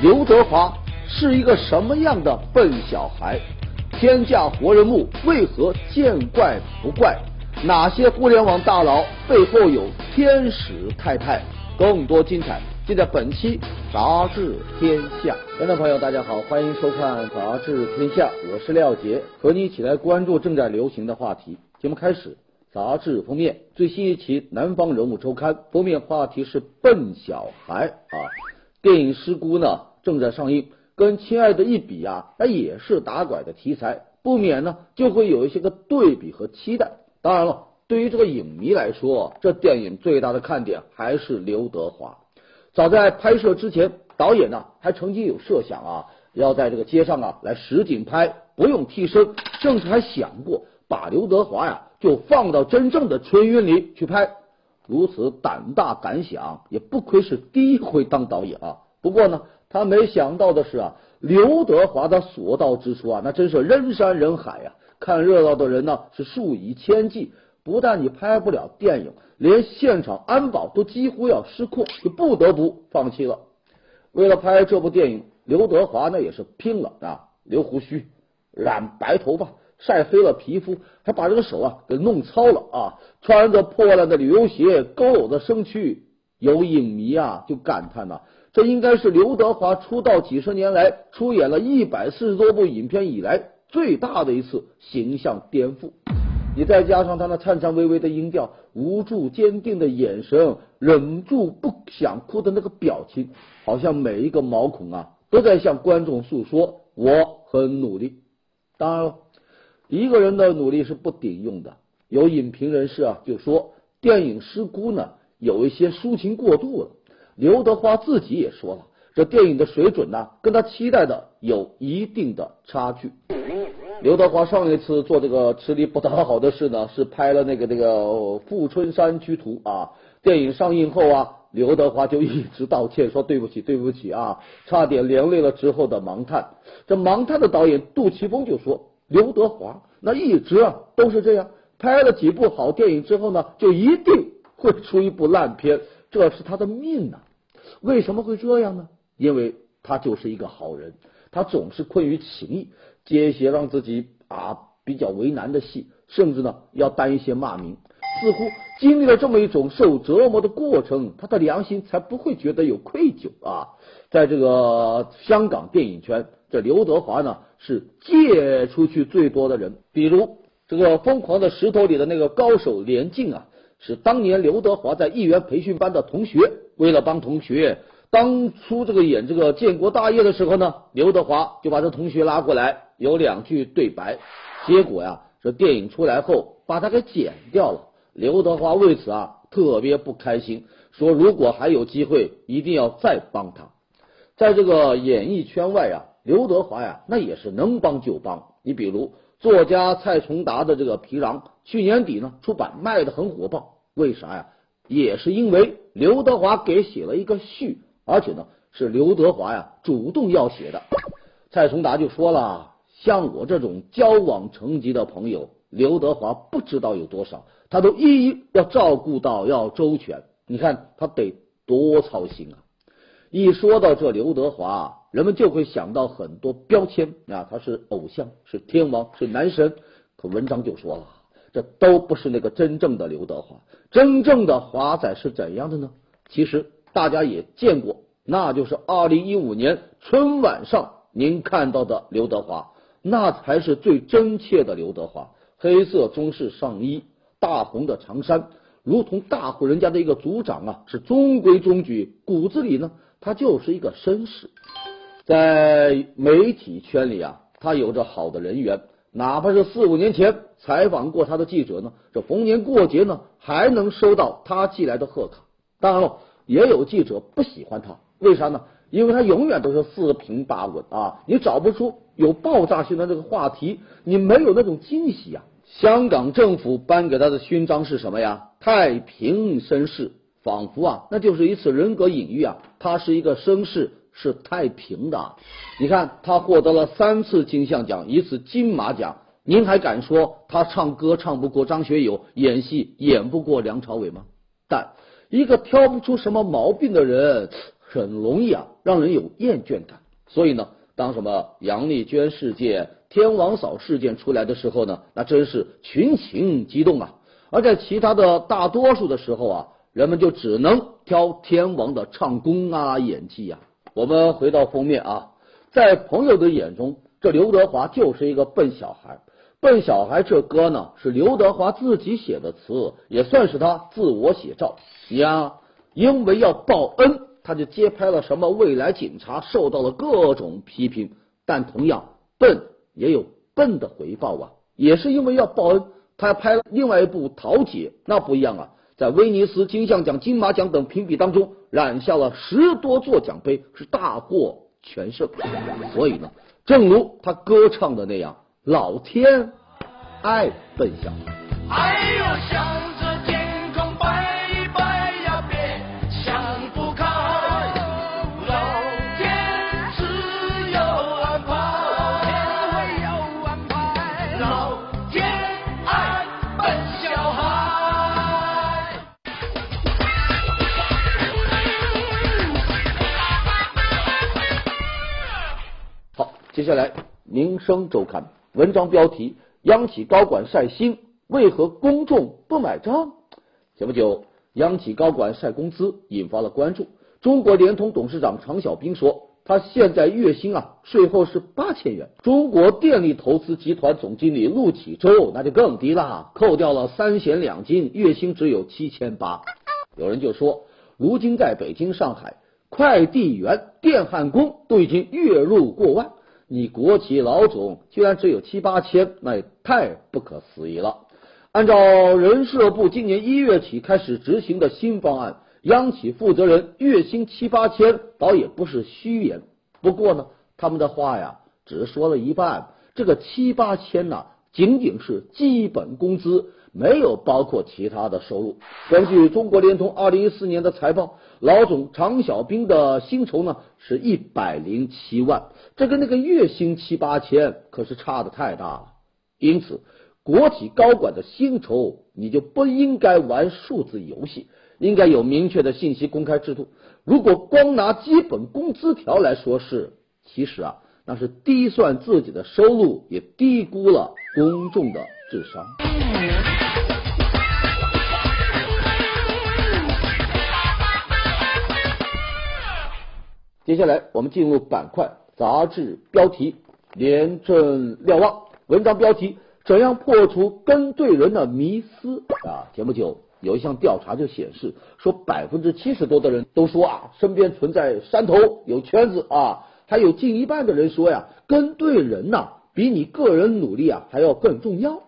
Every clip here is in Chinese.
刘德华是一个什么样的笨小孩？天价活人墓为何见怪不怪？哪些互联网大佬背后有天使太太？更多精彩尽在本期《杂志天下》。观众朋友，大家好，欢迎收看《杂志天下》，我是廖杰，和你一起来关注正在流行的话题。节目开始，杂志封面最新一期《南方人物周刊》封面话题是“笨小孩”啊，电影《失孤》呢正在上映。跟《亲爱的》一比啊，那也是打拐的题材，不免呢就会有一些个对比和期待。当然了，对于这个影迷来说，这电影最大的看点还是刘德华。早在拍摄之前，导演呢还曾经有设想啊，要在这个街上啊来实景拍，不用替身，甚至还想过把刘德华呀就放到真正的春运里去拍。如此胆大敢想，也不愧是第一回当导演啊。不过呢。他没想到的是啊，刘德华的所到之处啊，那真是人山人海呀！看热闹的人呢是数以千计。不但你拍不了电影，连现场安保都几乎要失控，就不得不放弃了。为了拍这部电影，刘德华那也是拼了啊！留胡须，染白头发，晒黑了皮肤，还把这个手啊给弄糙了啊！穿着破烂的旅游鞋，佝偻的身躯，有影迷啊就感叹呐。这应该是刘德华出道几十年来出演了一百四十多部影片以来最大的一次形象颠覆。你再加上他那颤颤巍巍的音调、无助坚定的眼神、忍住不想哭的那个表情，好像每一个毛孔啊都在向观众诉说我很努力。当然了，一个人的努力是不顶用的。有影评人士啊就说，电影《失孤》呢有一些抒情过度了。刘德华自己也说了，这电影的水准呢，跟他期待的有一定的差距。刘德华上一次做这个吃力不讨好的事呢，是拍了那个那个《富春山居图》啊。电影上映后啊，刘德华就一直道歉，说对不起，对不起啊，差点连累了之后的盲探。这盲探的导演杜琪峰就说，刘德华那一直啊都是这样，拍了几部好电影之后呢，就一定会出一部烂片，这是他的命啊。为什么会这样呢？因为他就是一个好人，他总是困于情义，接一些让自己啊比较为难的戏，甚至呢要担一些骂名。似乎经历了这么一种受折磨的过程，他的良心才不会觉得有愧疚啊。在这个香港电影圈，这刘德华呢是借出去最多的人。比如这个《疯狂的石头》里的那个高手连晋啊，是当年刘德华在艺员培训班的同学。为了帮同学，当初这个演这个建国大业的时候呢，刘德华就把这同学拉过来，有两句对白。结果呀，这电影出来后把他给剪掉了。刘德华为此啊特别不开心，说如果还有机会，一定要再帮他。在这个演艺圈外啊，刘德华呀那也是能帮就帮。你比如作家蔡崇达的这个《皮囊》，去年底呢出版卖的很火爆，为啥呀？也是因为刘德华给写了一个序，而且呢是刘德华呀主动要写的。蔡崇达就说了，像我这种交往成疾的朋友，刘德华不知道有多少，他都一一要照顾到，要周全。你看他得多操心啊！一说到这刘德华，人们就会想到很多标签啊，他是偶像，是天王，是男神。可文章就说了。这都不是那个真正的刘德华，真正的华仔是怎样的呢？其实大家也见过，那就是二零一五年春晚上您看到的刘德华，那才是最真切的刘德华。黑色中式上衣，大红的长衫，如同大户人家的一个族长啊，是中规中矩，骨子里呢，他就是一个绅士。在媒体圈里啊，他有着好的人缘。哪怕是四五年前采访过他的记者呢，这逢年过节呢，还能收到他寄来的贺卡。当然了，也有记者不喜欢他，为啥呢？因为他永远都是四平八稳啊，你找不出有爆炸性的这个话题，你没有那种惊喜啊。香港政府颁给他的勋章是什么呀？太平绅士，仿佛啊，那就是一次人格隐喻啊，他是一个绅士。是太平的，你看他获得了三次金像奖，一次金马奖，您还敢说他唱歌唱不过张学友，演戏演不过梁朝伟吗？但一个挑不出什么毛病的人，很容易啊让人有厌倦感。所以呢，当什么杨丽娟事件、天王嫂事件出来的时候呢，那真是群情激动啊。而在其他的大多数的时候啊，人们就只能挑天王的唱功啊、演技啊。我们回到封面啊，在朋友的眼中，这刘德华就是一个笨小孩。笨小孩这歌呢，是刘德华自己写的词，也算是他自我写照。你呀，因为要报恩，他就接拍了什么未来警察，受到了各种批评。但同样，笨也有笨的回报啊，也是因为要报恩。他拍了另外一部《桃姐》，那不一样啊，在威尼斯金像奖、金马奖等评比当中揽下了十多座奖杯，是大获全胜。所以呢，正如他歌唱的那样，老天爱笨小孩。接下来，《民生周刊》文章标题：央企高管晒薪，为何公众不买账？前不久，央企高管晒工资，引发了关注。中国联通董事长常小兵说，他现在月薪啊，税后是八千元。中国电力投资集团总经理陆启洲那就更低了，扣掉了三险两金，月薪只有七千八。有人就说，如今在北京、上海，快递员、电焊工都已经月入过万。你国企老总居然只有七八千，那也太不可思议了。按照人社部今年一月起开始执行的新方案，央企负责人月薪七八千，倒也不是虚言。不过呢，他们的话呀，只说了一半。这个七八千呢，仅仅是基本工资。没有包括其他的收入。根据中国联通二零一四年的财报，老总常小兵的薪酬呢是一百零七万，这跟那个月薪七八千可是差的太大了。因此，国企高管的薪酬你就不应该玩数字游戏，应该有明确的信息公开制度。如果光拿基本工资条来说事，其实啊，那是低算自己的收入，也低估了公众的智商。接下来我们进入板块杂志标题，廉政瞭望。文章标题：怎样破除跟对人的迷思？啊，前不久有一项调查就显示，说百分之七十多的人都说啊，身边存在山头有圈子啊，还有近一半的人说呀，跟对人呐，比你个人努力啊还要更重要。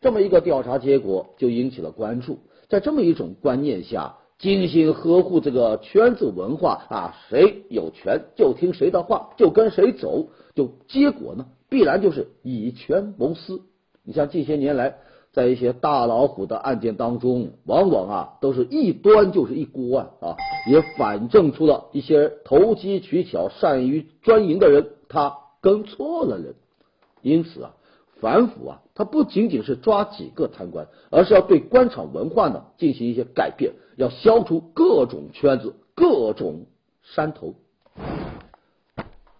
这么一个调查结果就引起了关注。在这么一种观念下。精心呵护这个圈子文化啊，谁有权就听谁的话，就跟谁走，就结果呢，必然就是以权谋私。你像近些年来，在一些大老虎的案件当中，往往啊都是一端就是一锅啊，也反证出了一些投机取巧、善于专营的人，他跟错了人。因此啊。反腐啊，它不仅仅是抓几个贪官，而是要对官场文化呢进行一些改变，要消除各种圈子、各种山头。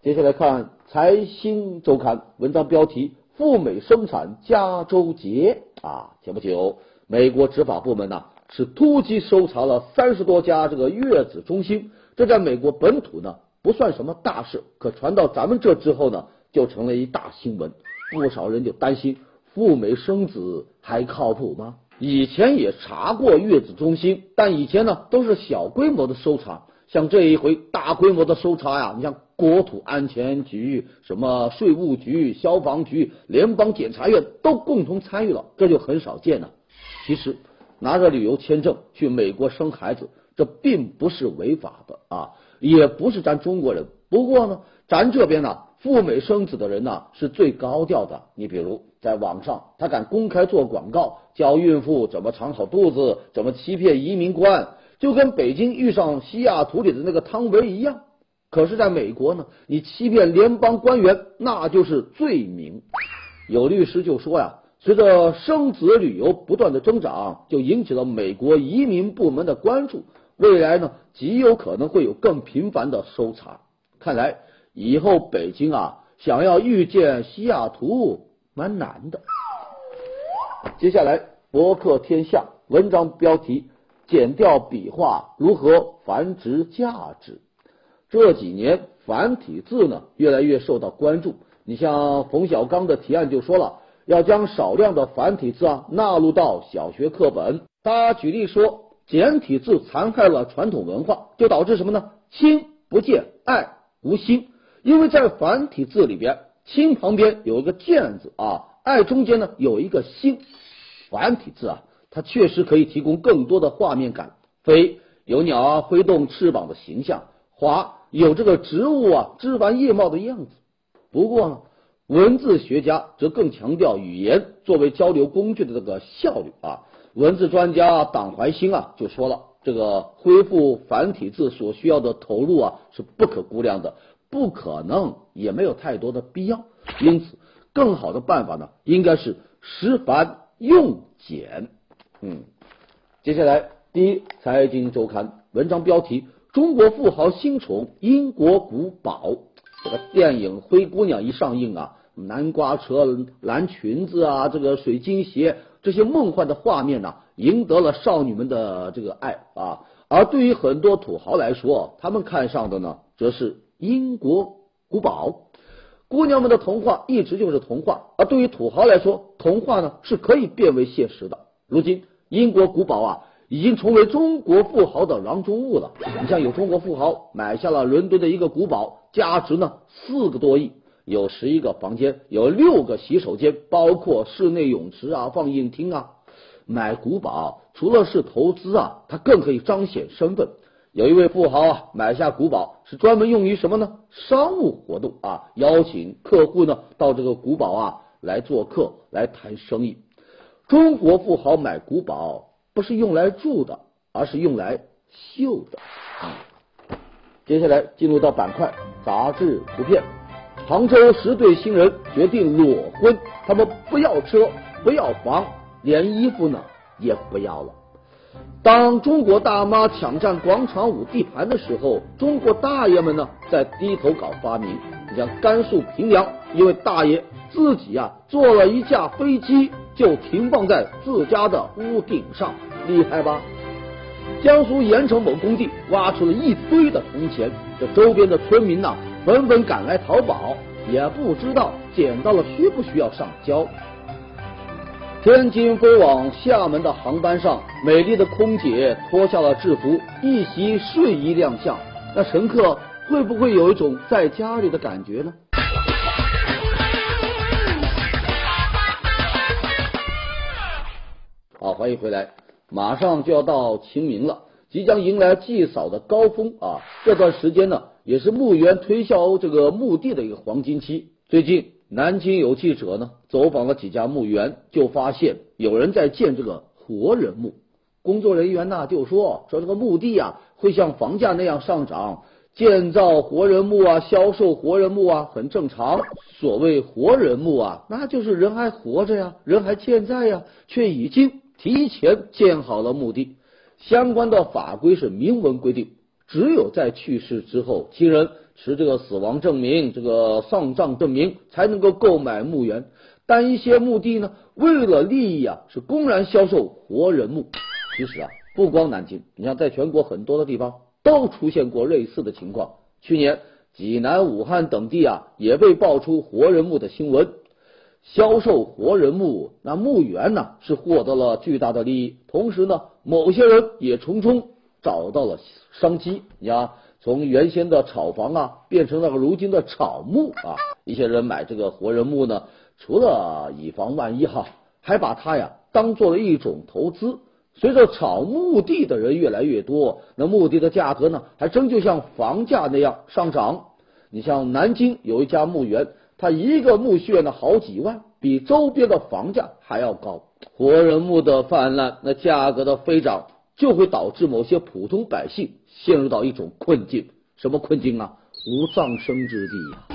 接下来看《财新周刊》文章标题：赴美生产加州结啊！前不久，美国执法部门呢是突击搜查了三十多家这个月子中心，这在美国本土呢不算什么大事，可传到咱们这之后呢，就成了一大新闻。不少人就担心赴美生子还靠谱吗？以前也查过月子中心，但以前呢都是小规模的搜查，像这一回大规模的搜查呀，你像国土安全局、什么税务局、消防局、联邦检察院都共同参与了，这就很少见了。其实拿着旅游签证去美国生孩子，这并不是违法的啊，也不是咱中国人。不过呢，咱这边呢。赴美生子的人呢是最高调的。你比如在网上，他敢公开做广告，教孕妇怎么藏好肚子，怎么欺骗移民官，就跟北京遇上西雅图里的那个汤唯一样。可是，在美国呢，你欺骗联邦官员，那就是罪名。有律师就说呀，随着生子旅游不断的增长，就引起了美国移民部门的关注。未来呢极有可能会有更频繁的搜查。看来以后北京啊想要遇见西雅图蛮难的。接下来博客天下文章标题：减掉笔画如何繁殖价值？这几年繁体字呢越来越受到关注。你像冯小刚的提案就说了，要将少量的繁体字啊纳入到小学课本。他举例说，简体字残害了传统文化，就导致什么呢？亲不见，爱无心。因为在繁体字里边，亲旁边有一个见字啊，爱中间呢有一个心。繁体字啊，它确实可以提供更多的画面感。飞有鸟啊挥动翅膀的形象，华有这个植物啊枝繁叶茂的样子。不过呢，文字学家则更强调语言作为交流工具的这个效率啊。文字专家党怀兴啊就说了，这个恢复繁体字所需要的投入啊是不可估量的，不可能也没有太多的必要。因此，更好的办法呢，应该是识繁用简。嗯，接下来第一财经周刊文章标题：中国富豪新宠英国古堡。这个电影《灰姑娘》一上映啊，南瓜车、蓝裙子啊，这个水晶鞋。这些梦幻的画面呢，赢得了少女们的这个爱啊。而对于很多土豪来说，他们看上的呢，则是英国古堡。姑娘们的童话一直就是童话，而对于土豪来说，童话呢是可以变为现实的。如今，英国古堡啊，已经成为中国富豪的囊中物了。你像有中国富豪买下了伦敦的一个古堡，价值呢四个多亿。有十一个房间，有六个洗手间，包括室内泳池啊、放映厅啊。买古堡除了是投资啊，它更可以彰显身份。有一位富豪啊，买下古堡是专门用于什么呢？商务活动啊，邀请客户呢到这个古堡啊来做客，来谈生意。中国富豪买古堡不是用来住的，而是用来秀的。接下来进入到板块杂志图片。杭州十对新人决定裸婚，他们不要车，不要房，连衣服呢也不要了。当中国大妈抢占广场舞地盘的时候，中国大爷们呢在低头搞发明。你像甘肃平凉一位大爷自己啊做了一架飞机，就停放在自家的屋顶上，厉害吧？江苏盐城某工地挖出了一堆的铜钱，这周边的村民呢？纷纷赶来淘宝，也不知道捡到了需不需要上交。天津飞往厦门的航班上，美丽的空姐脱下了制服，一袭睡衣亮相。那乘客会不会有一种在家里的感觉呢？好，欢迎回来，马上就要到清明了，即将迎来祭扫的高峰啊！这段时间呢？也是墓园推销这个墓地的一个黄金期。最近，南京有记者呢走访了几家墓园，就发现有人在建这个活人墓。工作人员呢就说说这个墓地啊会像房价那样上涨，建造活人墓啊，销售活人墓啊很正常。所谓活人墓啊，那就是人还活着呀，人还健在呀，却已经提前建好了墓地。相关的法规是明文规定。只有在去世之后，亲人持这个死亡证明、这个丧葬证明，才能够购买墓园。但一些墓地呢，为了利益啊，是公然销售活人墓。其实啊，不光南京，你像在全国很多的地方都出现过类似的情况。去年，济南、武汉等地啊，也被爆出活人墓的新闻。销售活人墓，那墓园呢是获得了巨大的利益，同时呢，某些人也从中。找到了商机，你看，从原先的炒房啊，变成了如今的炒墓啊。一些人买这个活人墓呢，除了以防万一哈，还把它呀当做了一种投资。随着炒墓地的人越来越多，那墓地的价格呢，还真就像房价那样上涨。你像南京有一家墓园，它一个墓穴呢好几万，比周边的房价还要高。活人墓的泛滥，那价格的飞涨。就会导致某些普通百姓陷入到一种困境，什么困境啊？无葬身之地呀！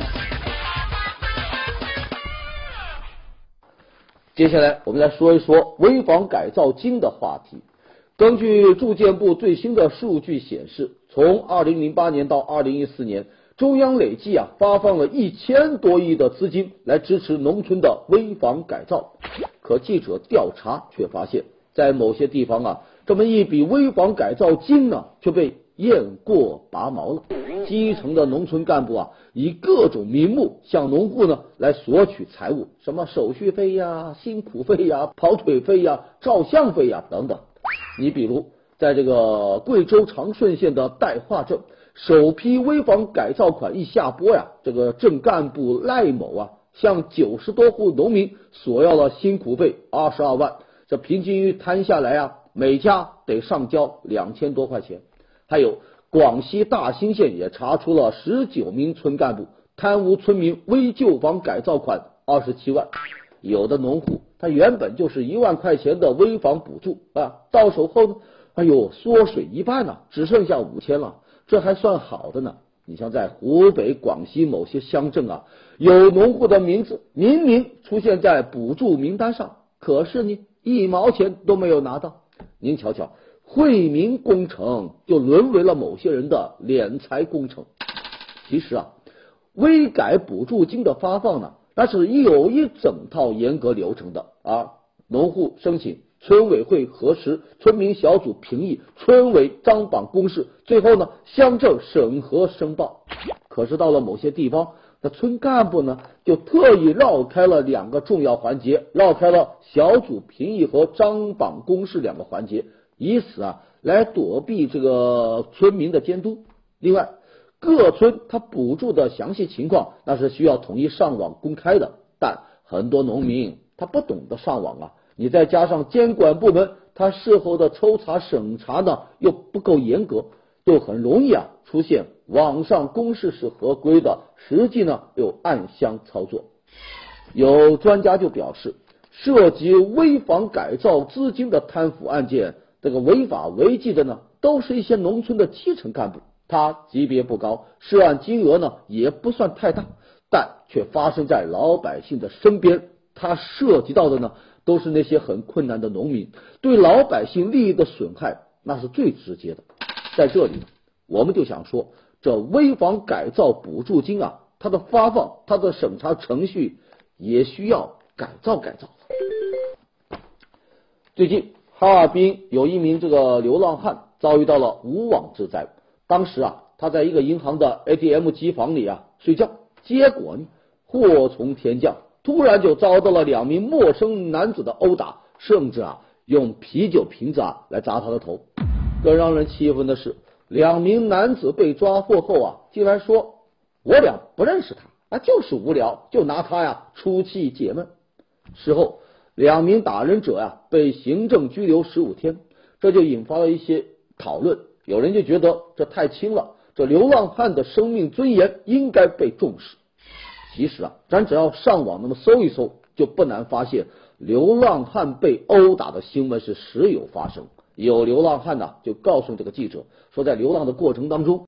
接下来我们来说一说危房改造金的话题。根据住建部最新的数据显示，从二零零八年到二零一四年，中央累计啊发放了一千多亿的资金来支持农村的危房改造。可记者调查却发现，在某些地方啊，这么一笔危房改造金呢，却被雁过拔毛了。基层的农村干部啊，以各种名目向农户呢来索取财物，什么手续费呀、辛苦费呀、跑腿费呀、照相费呀等等。你比如，在这个贵州长顺县的代化镇，首批危房改造款一下拨呀，这个镇干部赖某啊。向九十多户农民索要了辛苦费二十二万，这平均摊下来啊，每家得上交两千多块钱。还有广西大兴县也查出了十九名村干部贪污村民危旧房改造款二十七万。有的农户他原本就是一万块钱的危房补助啊，到手后呢，哎呦缩水一半了，只剩下五千了，这还算好的呢。你像在湖北、广西某些乡镇啊，有农户的名字明明出现在补助名单上，可是呢，一毛钱都没有拿到。您瞧瞧，惠民工程就沦为了某些人的敛财工程。其实啊，微改补助金的发放呢，那是有一整套严格流程的啊。农户申请。村委会核实，村民小组评议，村委张榜公示，最后呢，乡镇审核申报。可是到了某些地方，那村干部呢，就特意绕开了两个重要环节，绕开了小组评议和张榜公示两个环节，以此啊来躲避这个村民的监督。另外，各村他补助的详细情况，那是需要统一上网公开的，但很多农民他不懂得上网啊。你再加上监管部门，他事后的抽查审查呢又不够严格，就很容易啊出现网上公示是合规的，实际呢又暗箱操作。有专家就表示，涉及危房改造资金的贪腐案件，这个违法违纪的呢，都是一些农村的基层干部，他级别不高，涉案金额呢也不算太大，但却发生在老百姓的身边，他涉及到的呢。都是那些很困难的农民，对老百姓利益的损害那是最直接的。在这里，我们就想说，这危房改造补助金啊，它的发放、它的审查程序也需要改造改造。最近，哈尔滨有一名这个流浪汉遭遇到了无妄之灾。当时啊，他在一个银行的 ATM 机房里啊睡觉，结果呢，祸从天降。突然就遭到了两名陌生男子的殴打，甚至啊用啤酒瓶子啊来砸他的头。更让人气愤的是，两名男子被抓获后啊，竟然说：“我俩不认识他，啊就是无聊，就拿他呀出气解闷。”事后，两名打人者呀被行政拘留十五天，这就引发了一些讨论。有人就觉得这太轻了，这流浪汉的生命尊严应该被重视。其实啊，咱只要上网那么搜一搜，就不难发现流浪汉被殴打的新闻是时有发生。有流浪汉呢，就告诉这个记者说，在流浪的过程当中。